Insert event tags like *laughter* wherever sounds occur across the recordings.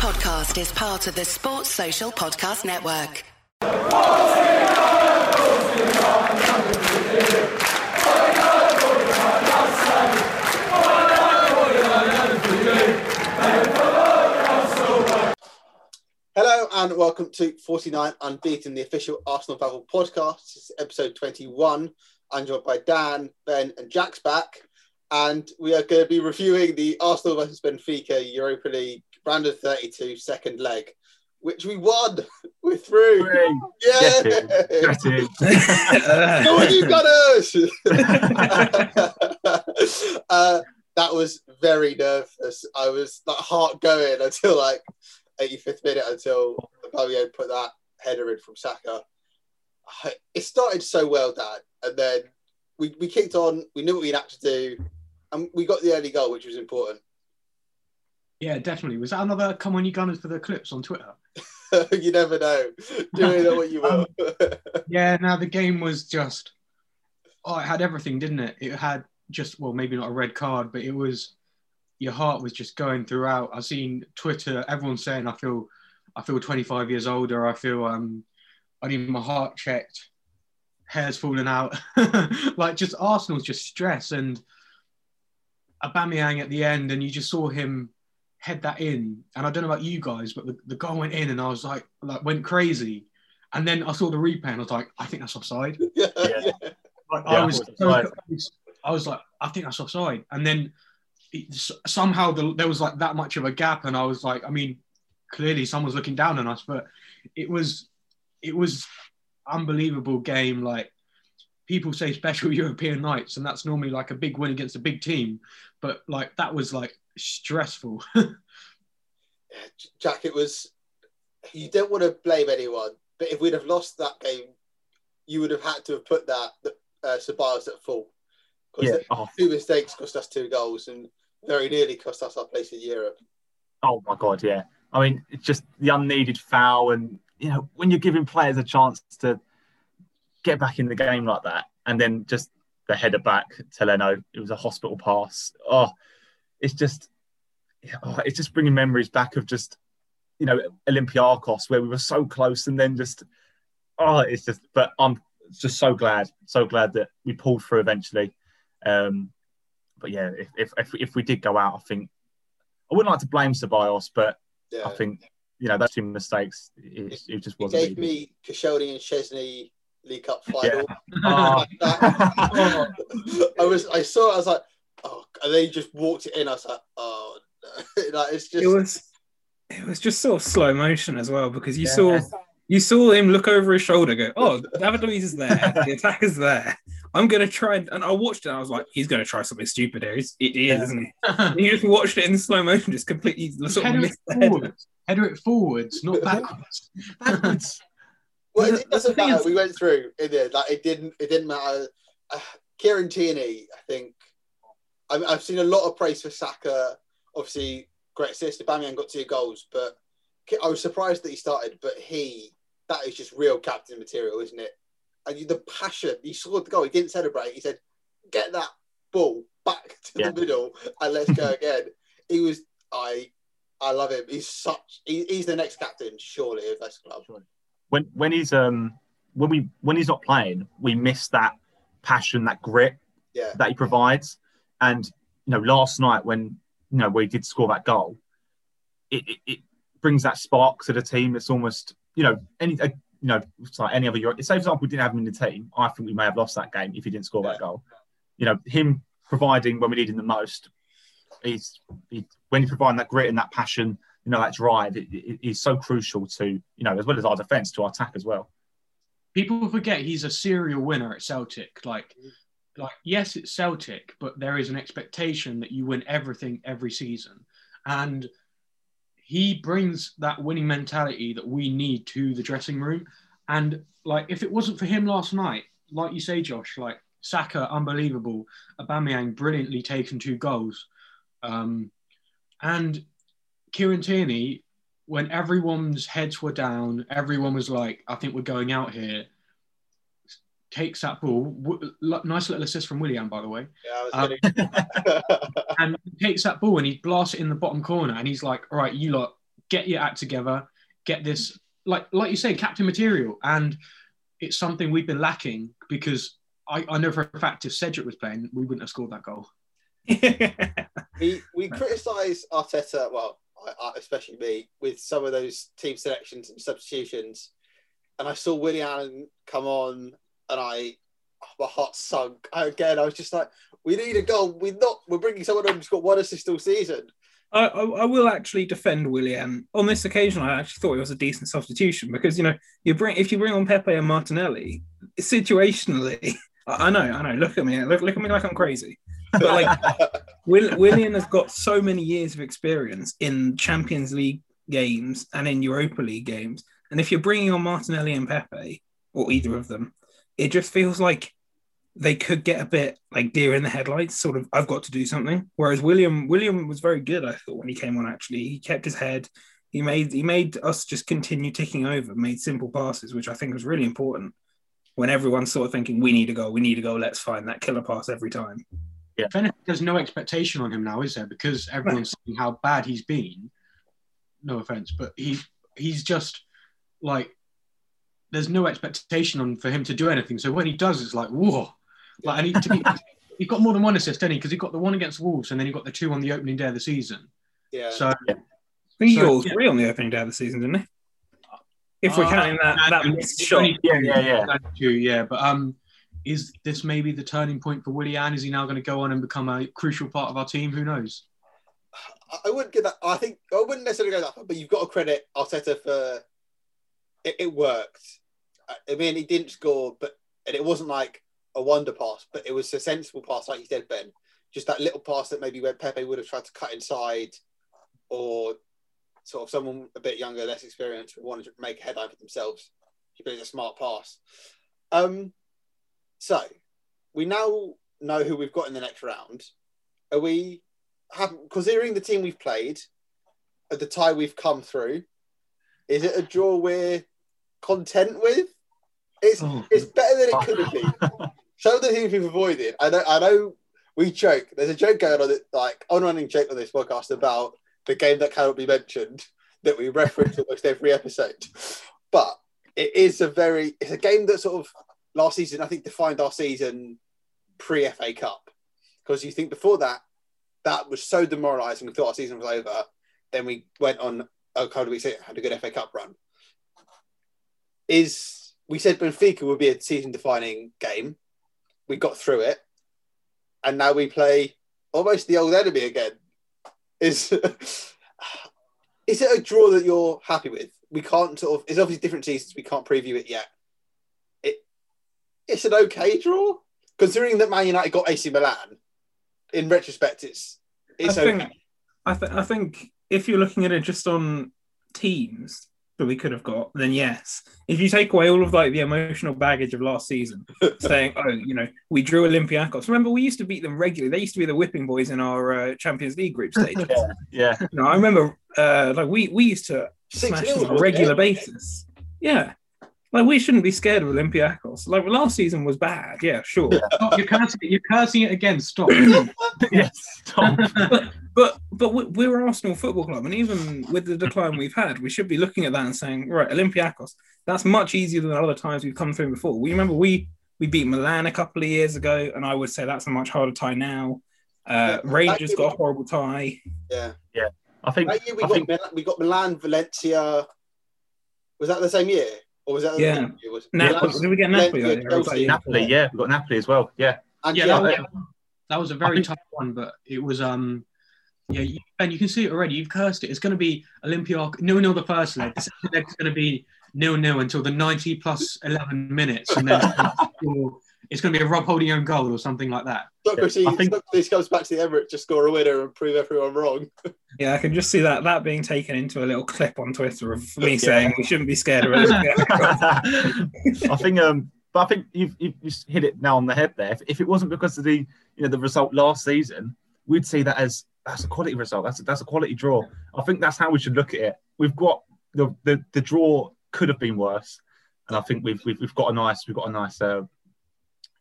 podcast is part of the Sports Social Podcast Network. Hello and welcome to 49 Unbeaten, the official Arsenal Babble podcast. This is episode 21. I'm joined by Dan, Ben, and Jack's back. And we are going to be reviewing the Arsenal versus Benfica Europa League round of 32 second leg, which we won. *laughs* We're through. Yeah. Get in. Go on, you got us. *laughs* uh, that was very nervous. I was like heart going until like 85th minute until Aubameyang put that header in from Saka. It started so well, Dan, and then we, we kicked on. We knew what we had to do, and we got the early goal, which was important. Yeah, definitely. Was that another come on you gunners for the clips on Twitter? *laughs* you never know. Doing it what you will. *laughs* Yeah, now the game was just oh, it had everything, didn't it? It had just well, maybe not a red card, but it was your heart was just going throughout. I've seen Twitter, everyone saying I feel I feel 25 years older, I feel um I need my heart checked, hair's falling out. *laughs* like just Arsenal's just stress and Aubameyang at the end and you just saw him head that in. And I don't know about you guys, but the, the goal went in and I was like, like went crazy. And then I saw the replay and I was like, I think that's offside. yeah. *laughs* Yeah. Like, Yeah, I was, I was. I was like, I think that's offside. And then it, somehow the, there was like that much of a gap, and I was like, I mean, clearly someone's looking down on us, but it was, it was unbelievable game. Like people say, special *laughs* European nights, and that's normally like a big win against a big team, but like that was like stressful. *laughs* Jack, it was. You don't want to blame anyone, but if we'd have lost that game, you would have had to have put that uh, Ceballos at full. Because Yeah. Oh, two mistakes cost us two goals and very nearly cost us our place in Europe. oh my god, yeah. I mean, it's just the unneeded foul, and you know, when you're giving players a chance to get back in the game like that, and then just the header back to Leno, it was a hospital pass. Oh, it's just, oh, it's just bringing memories back of just, you know, Olympiacos where we were so close, and then just, oh, it's just. But I'm just so glad, so glad that we pulled through eventually. Um, but yeah, if, if if if we did go out, I think I wouldn't like to blame Ceballos, but Yeah. I think you know those two mistakes, it, it just wasn't. gave me Koscielny and Szczesny League Cup final. Oh. Oh, *laughs* I was, I saw, it, I was like, and then he just walked it in. I was like, oh, no. *laughs* like it's just, it was it was just sort of slow motion as well because you Yeah. saw you saw him look over his shoulder go oh David Luiz is there *laughs* the attack is there I'm gonna try and I watched it and I was like he's gonna try something stupid here He's- it is isn't he *laughs* and you just watched it in slow motion just completely sort of missed it the header. forwards, header it forwards, not backwards. Backwards. well, the- it doesn't thing matter. is- We went through it. Did like it didn't. It didn't matter. Uh, Kieran Tierney, I think. I, I've seen a lot of praise for Saka. Obviously, great assist. Aubameyang got two goals, but I was surprised that he started. But he, that is just real captain material, isn't it? And the passion. He scored the goal. He didn't celebrate. He said, "Get that ball back *laughs* to Yeah. the middle and let's go *laughs* again." he was. I. I love him. He's such. He, he's the next captain, surely, of this club. when when he's um when we when he's not playing, we miss that passion, that grit Yeah. that he provides. And you know, last night when you know we did score that goal, it, it, it brings that spark to the team. It's almost you know any uh, you know like any other Euro. Say for example, we didn't have him in the team. I think we may have lost that game if he didn't score Yeah. that goal. You know, him providing when we need him the most. He's he, when he's providing that grit and that passion, you know, that drive. It, it, it's so crucial to you know as well as our defence to our attack as well. people forget he's a serial winner at Celtic. Like, like yes, it's Celtic, but there is an expectation that you win everything every season, and he brings that winning mentality that we need to the dressing room. And like, if it wasn't for him last night, like you say, Josh, like Saka, unbelievable, Aubameyang, brilliantly taken two goals, um, and Kieran Tierney when everyone's heads were down, everyone was like, I think we're going out here. Takes that ball, w- l- nice little assist from Willian, by the way, Yeah, I Um, was gonna... *laughs* and he takes that ball and he blasts it in the bottom corner, and he's like, "All right, you lot, get your act together, get this like like you say, captain material, and it's something we've been lacking because I, I know for a fact if Cedric was playing, we wouldn't have scored that goal. *laughs* we we criticise Arteta, well, I, I, especially me, with some of those team selections and substitutions. And I saw Willian come on, and I my heart sunk again. I was just like, we need a goal. We're not. We're bringing someone on who's got one assist all season. I, I, I will actually defend Willian on this occasion. I actually thought it was a decent substitution because you know you bring if you bring on Pepe and Martinelli situationally. I, *laughs* I know, I know. Look at me. Look, look at me like I'm crazy. *laughs* But like Will, Willian has got so many years of experience in Champions League games and in Europa League games, and if you're bringing on Martinelli and Pepe or either of them, it just feels like they could get a bit like deer in the headlights, sort of. I've got to do something. Whereas Willian, Willian was very good. I thought when he came on, actually, he kept his head. He made he made us just continue ticking over. Made simple passes, which I think was really important. When everyone's sort of thinking, "We need to go, we need to go," let's find that killer pass every time. Yeah, there's no expectation on him now, is there? Because everyone's seeing how bad he's been. No offense, but he he's just like there's no expectation on for him to do anything. So when he does, it's like whoa like, and he, to be, *laughs* he got more than one assist, didn't he? Because he got the one against Wolves, and then he got the two on the opening day of the season. Yeah. So, I think he So, got all yeah. three on the opening day of the season, didn't he? If we're Uh, counting that that missed it's shot, Yeah, yeah, yeah. Two, yeah. But um, is this maybe the turning point for Willian? Is he now going to go on and become a crucial part of our team? Who knows? I- I wouldn't give that. I think I wouldn't necessarily go that far, but you've got to credit Arteta for it. it worked. I- mean, he didn't score, but and it wasn't like a wonder pass, but it was a sensible pass, like you said, Ben. Just that little pass that maybe where Pepe would have tried to cut inside, or sort of someone a bit younger, less experienced, wanted to make a headline for themselves. He plays a smart pass. Um, so we now know who we've got in the next round. Are we have considering the team we've played, at the tie we've come through? Is it a draw we're content with? It's Oh. it's better than it could have been. Some of the things we've avoided. I know. I know. We joke. There's a joke going on, it, like on-running joke on this podcast about the game that cannot be mentioned that we reference almost every episode. But it is a very. It's a game that sort of last season I think defined our season pre FA Cup because you think before that that was so demoralising. We thought our season was over. Then we went on a couple of weeks had a good FA Cup run. Is we said Benfica would be a season defining game. We got through it, and now we play almost the old enemy again. Is *laughs* is it a draw that you're happy with? We can't sort of. It's obviously different seasons. We can't preview it yet. It it's an okay draw considering that Man United got AC Milan. In retrospect, it's it's I okay. think I, th- I think if you're looking at it just on teams that we could have got, then yes. If you take away all of like the emotional baggage of last season, *laughs* saying, "Oh, you know, we drew Olympiacos." Remember, we used to beat them regularly. They used to be the whipping boys in our uh, Champions League group stage. *laughs* Yeah, no, I remember, uh, like we we used to Six smash them on a regular basis. Yeah. Like we shouldn't be scared of Olympiacos. Like last season was bad, yeah, sure. Stop, you're cursing it. You're cursing it again. Stop. *laughs* yes. Stop. *laughs* But but we- we're Arsenal Football Club, and even with the decline we've had, we should be looking at that and saying, right, Olympiacos, that's much easier than other times we've come through before. We remember we we beat Milan a couple of years ago, and I would say that's a much harder tie now. Uh, Yeah, Rangers that- got a horrible tie. yeah. Yeah. I think. That year we I got think Milan, we got Milan, Valencia. Was that the same year, or was that Yeah. same year? Was Napoli, Milan- did we get Napoli? Valencia, that year? Or was that Chelsea. Napoli. before? Yeah, we got Napoli as well. Yeah. and yeah, yeah, that, yeah. was, that was a very think- tough one, but it was um yeah, you, Ben, you can see it already. You've cursed it. It's going to be Olympiac nil nil the first leg. The second leg's going to be nil nil until the ninety plus eleven minutes, and then *laughs* it's going to be a Rob Holding own goal or something like that. Sokratis, I think- Sokratis comes back to the Emirates to score a winner and prove everyone wrong. *laughs* Yeah, I can just see that that being taken into a little clip on Twitter of me Yeah. saying we shouldn't be scared of Olympiacos. *laughs* *laughs* I think, um, but I think you've, you've just hit it now on the head there. If, if it wasn't because of the, you know, the result last season, we'd see that as that's a quality result. That's a, that's a quality draw. I think that's how we should look at it. We've got the the, the draw could have been worse, and I think we've we've, we've got a nice we've got a nice uh, we've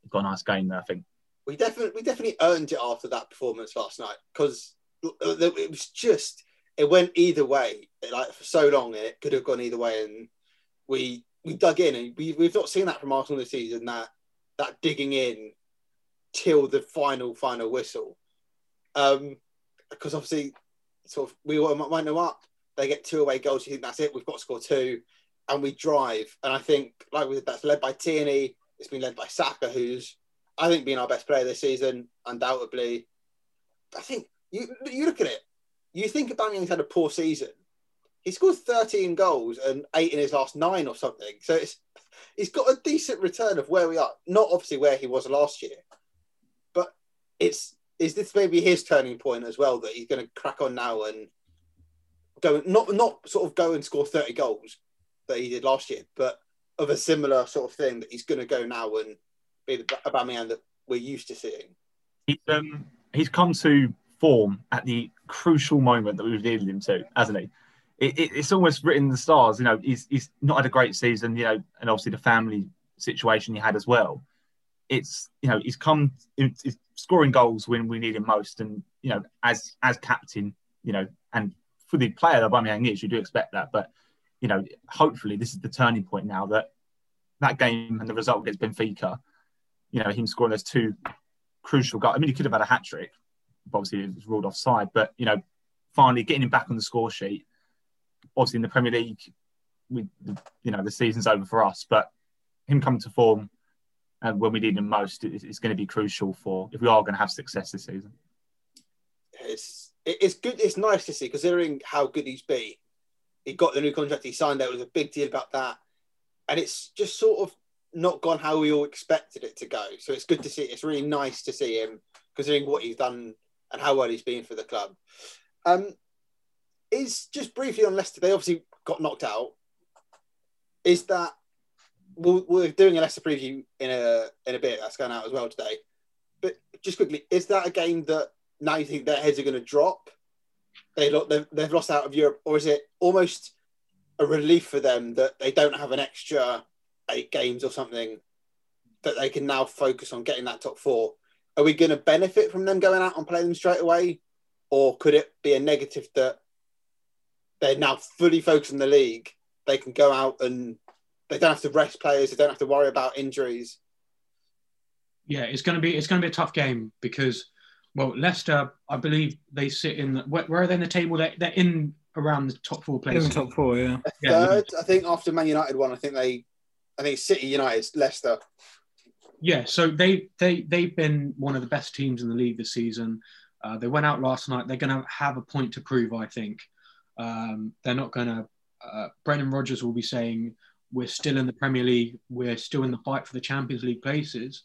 got a nice game there. I think. We definitely we definitely earned it after that performance last night because it was just it went either way. Like for so long, it could have gone either way, and we we dug in, and we we've not seen that from Arsenal this season. That that digging in till the final final whistle, um, because obviously, sort of we might know up. They get two away goals. You think that's it? We've got to score two, and we drive. And I think like we, that's led by Tierney. It's been led by Saka, who's I think been our best player this season, undoubtedly. I think you you look at it, you think Aubameyang's had a poor season. He scored 13 goals and eight in his last nine or something. So it's he's got a decent return of where we are. Not obviously where he was last year, but it's is this maybe his turning point as well that he's going to crack on now and go not not sort of go and score 30 goals that he did last year, but of a similar sort of thing that he's going to go now and be the Aubameyang that we're used to seeing. He's um he's come to form at the crucial moment that we've needed him to, hasn't he? It, it, it's almost written in the stars. You know, he's he's not had a great season. You know, and obviously the family situation he had as well. It's you know he's come he's scoring goals when we need him most, and you know as as captain, you know, and for the player that Aubameyang is, you do expect that. But you know, hopefully this is the turning point now that that game and the result against Benfica, you know, him scoring those two crucial goals. I mean, he could have had a hat trick, but obviously it was ruled offside. But you know, finally getting him back on the score sheet. Obviously in the Premier League, we you know the season's over for us, but him coming to form and uh, when we need him most is going to be crucial for if we are going to have success this season. It's it's good. It's nice to see considering how good he's been. He got the new contract he signed. There was a big deal about that, and it's just sort of not gone how we all expected it to go. So it's good to see. It's really nice to see him considering what he's done and how well he's been for the club. Um, is just briefly on Leicester, they obviously got knocked out. Is that we're, doing a Leicester preview in a in a bit that's going out as well today. But just quickly, is that a game that now you think their heads are going to drop? They they've, they've lost out of Europe, or is it almost a relief for them that they don't have an extra eight games or something that they can now focus on getting that top four are we going to benefit from them going out and playing them straight away, or could it be a negative that they're now fully focused on the league? They can go out and they don't have to rest players. They don't have to worry about injuries. Yeah, it's going to be it's going to be a tough game because well, Leicester, I believe they sit in. The, where, where, are they in the table? They're, they're in around the top four places. In the top four, yeah. third. I think after Man United won, I think they, I think City United, Leicester. Yeah, so they they they've been one of the best teams in the league this season. Uh, they went out last night. They're going to have a point to prove, I think. Um, they're not going to. Uh, Brendan Rodgers will be saying we're still in the Premier League. We're still in the fight for the Champions League places,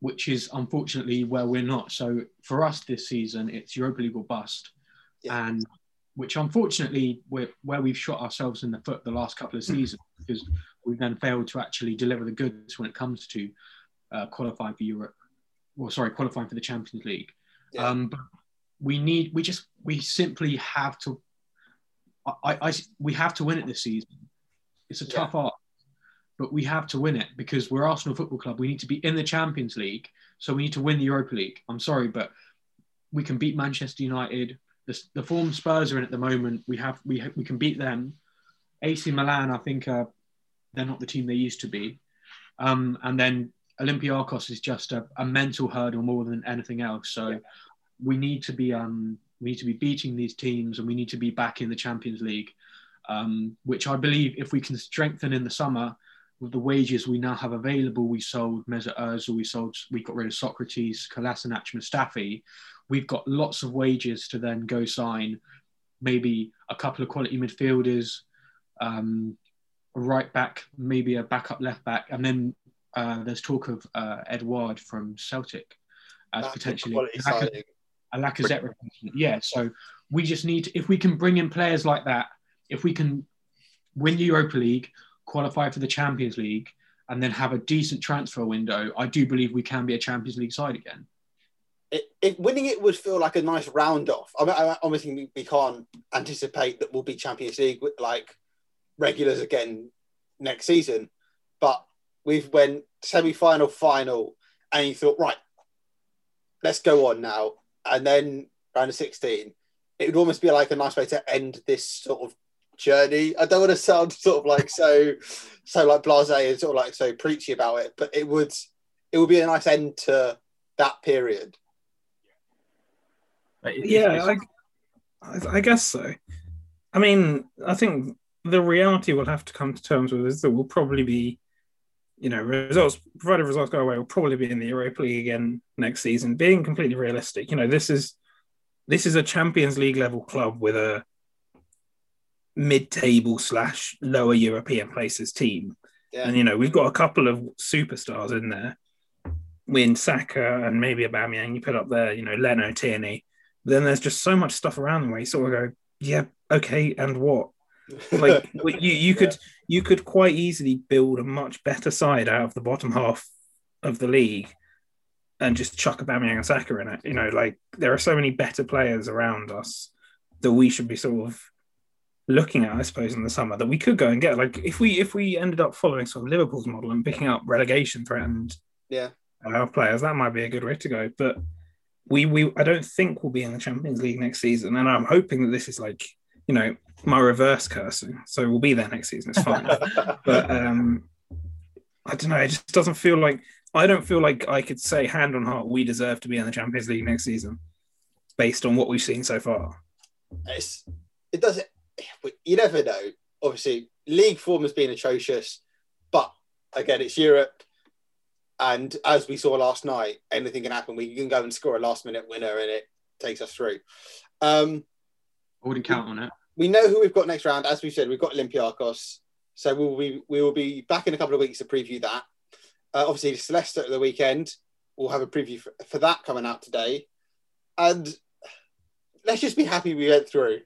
which is unfortunately where we're not. So for us this season, it's Europa League or bust, yeah. and which unfortunately we're, where we've shot ourselves in the foot the last couple of seasons because we've then failed to actually deliver the goods when it comes to uh, qualifying for Europe, well, sorry, qualifying for the Champions League. Yeah. Um, but we need, we just, we simply have to, I, I, we have to win it this season. It's a yeah. tough art, but we have to win it because we're Arsenal Football Club. We need to be in the Champions League, so we need to win the Europa League. I'm sorry, but we can beat Manchester United. The, the form Spurs are in at the moment, we have we we can beat them. AC Milan, I think, uh, they're not the team they used to be. Um, and then Olympiacos is just a, a mental hurdle more than anything else. So yeah. we need to be um, we need to be beating these teams, and we need to be back in the Champions League, um, which I believe if we can strengthen in the summer the wages we now have available, we sold Mesut Ozil, we sold, we got rid of Sokratis, Kolasinac, Mustafi. We've got lots of wages to then go sign, maybe a couple of quality midfielders, um, a right back, maybe a backup left back, and then uh, there's talk of uh, Edouard from Celtic as That's potentially a, a Lacazette replacement. Yeah, so we just need to, if we can bring in players like that, if we can win the Europa League, qualify for the Champions League, and then have a decent transfer window, I do believe we can be a Champions League side again. It, it, winning it would feel like a nice round off. I mean, I, obviously, we, can't anticipate that we'll be Champions League with like regulars again next season, but we've went semi-final, final, and you thought, right, let's go on now. And then round of 16, it would almost be like a nice way to end this sort of journey. I don't want to sound *laughs* sort of like so so like blasé and sort of like so preachy about it, but it would it would be a nice end to that period. Yeah, I, I guess so. I mean, I think the reality we'll have to come to terms with is that we'll probably be, you know, results provided results go away, we'll probably be in the Europa League again next season. Being completely realistic, you know, this is this is a Champions League level club with a mid-table slash lower European places team, yeah. and you know we've got a couple of superstars in there. Win Saka and maybe a Aubameyang. You put up there, you know, Leno, Tierney. But then there's just so much stuff around them where you sort of go, yeah, okay, and what? like *laughs* you you could you could quite easily build a much better side out of the bottom half of the league and just chuck Aubameyang and Saka in it. You know, like there are so many better players around us that we should be sort of looking at, I suppose, in the summer that we could go and get. Like if we if we ended up following sort of Liverpool's model and picking up relegation threatened yeah our players, that might be a good way to go. But we we I don't think we'll be in the Champions League next season, and I'm hoping that this is like you know my reverse cursing. So we'll be there next season. It's fine. *laughs* but um, I don't know. It just doesn't feel like I don't feel like I could say hand on heart we deserve to be in the Champions League next season, based on what we've seen so far. It's, it doesn't. You never know. Obviously, league form has been atrocious, but again, it's Europe, and as we saw last night, anything can happen. We can go and score a last minute winner, and it takes us through. Um, I wouldn't count on it. We know who we've got next round. As we said, we've got Olympiacos. So we'll be we will be back in a couple of weeks to preview that. Uh, obviously, Leicester at the weekend. We'll have a preview for, for, that coming out today. And let's just be happy we went through.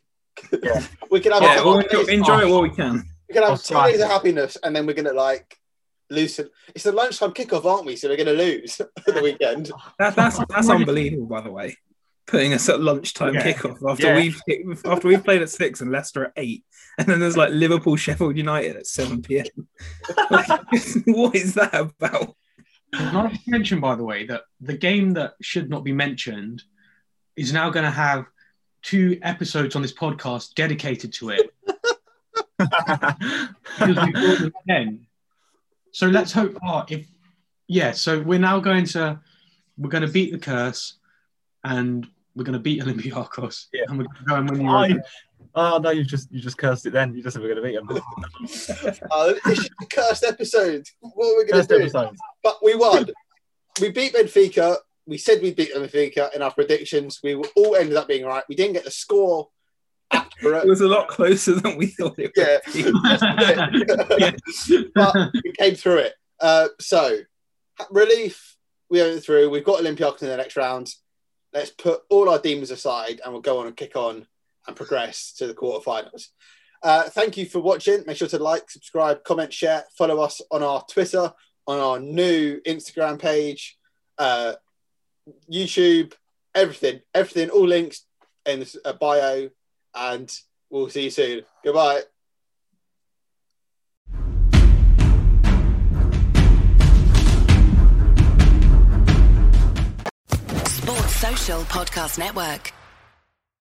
Yeah. we can have yeah, we'll enjoy, enjoy it while we can. We can have two days of happiness and then we're going to like lose. It's the lunchtime kickoff, aren't we? So we're going to lose *laughs* the weekend. That, that's that's unbelievable, by the way putting us at lunchtime yeah. kickoff after yeah. we've after we've played at six and Leicester at eight, and then there's like Liverpool Sheffield United at seven pm. *laughs* *laughs* what is that about? Not to mention, by the way, that the game that should not be mentioned is now going to have two episodes on this podcast dedicated to it. *laughs* because we again. So let's hope. Oh, if yeah, so we're now going to we're going to beat the curse and we're going to beat Olympiacos. Yeah. And we're going to go and win the Oh no, you just you just cursed it. Then you just said we're going to beat them. oh, it's a cursed episode. What are we going to do? Episode. But we won. We beat Benfica. We said we'd beat Benfica in our predictions. We all ended up being right. We didn't get the score accurate. It was a lot closer than we thought it yeah. *laughs* yeah. but we came through it. Uh, so relief. We went through. We've got Olympiacos in the next round let's put all our demons aside and we'll go on and kick on and progress to the quarterfinals. Uh, thank you for watching. Make sure to like, subscribe, comment, share, follow us on our Twitter, on our new Instagram page, uh, YouTube, everything, everything, all links in the uh, bio, and we'll see you soon. Goodbye. Sports Social Podcast Network.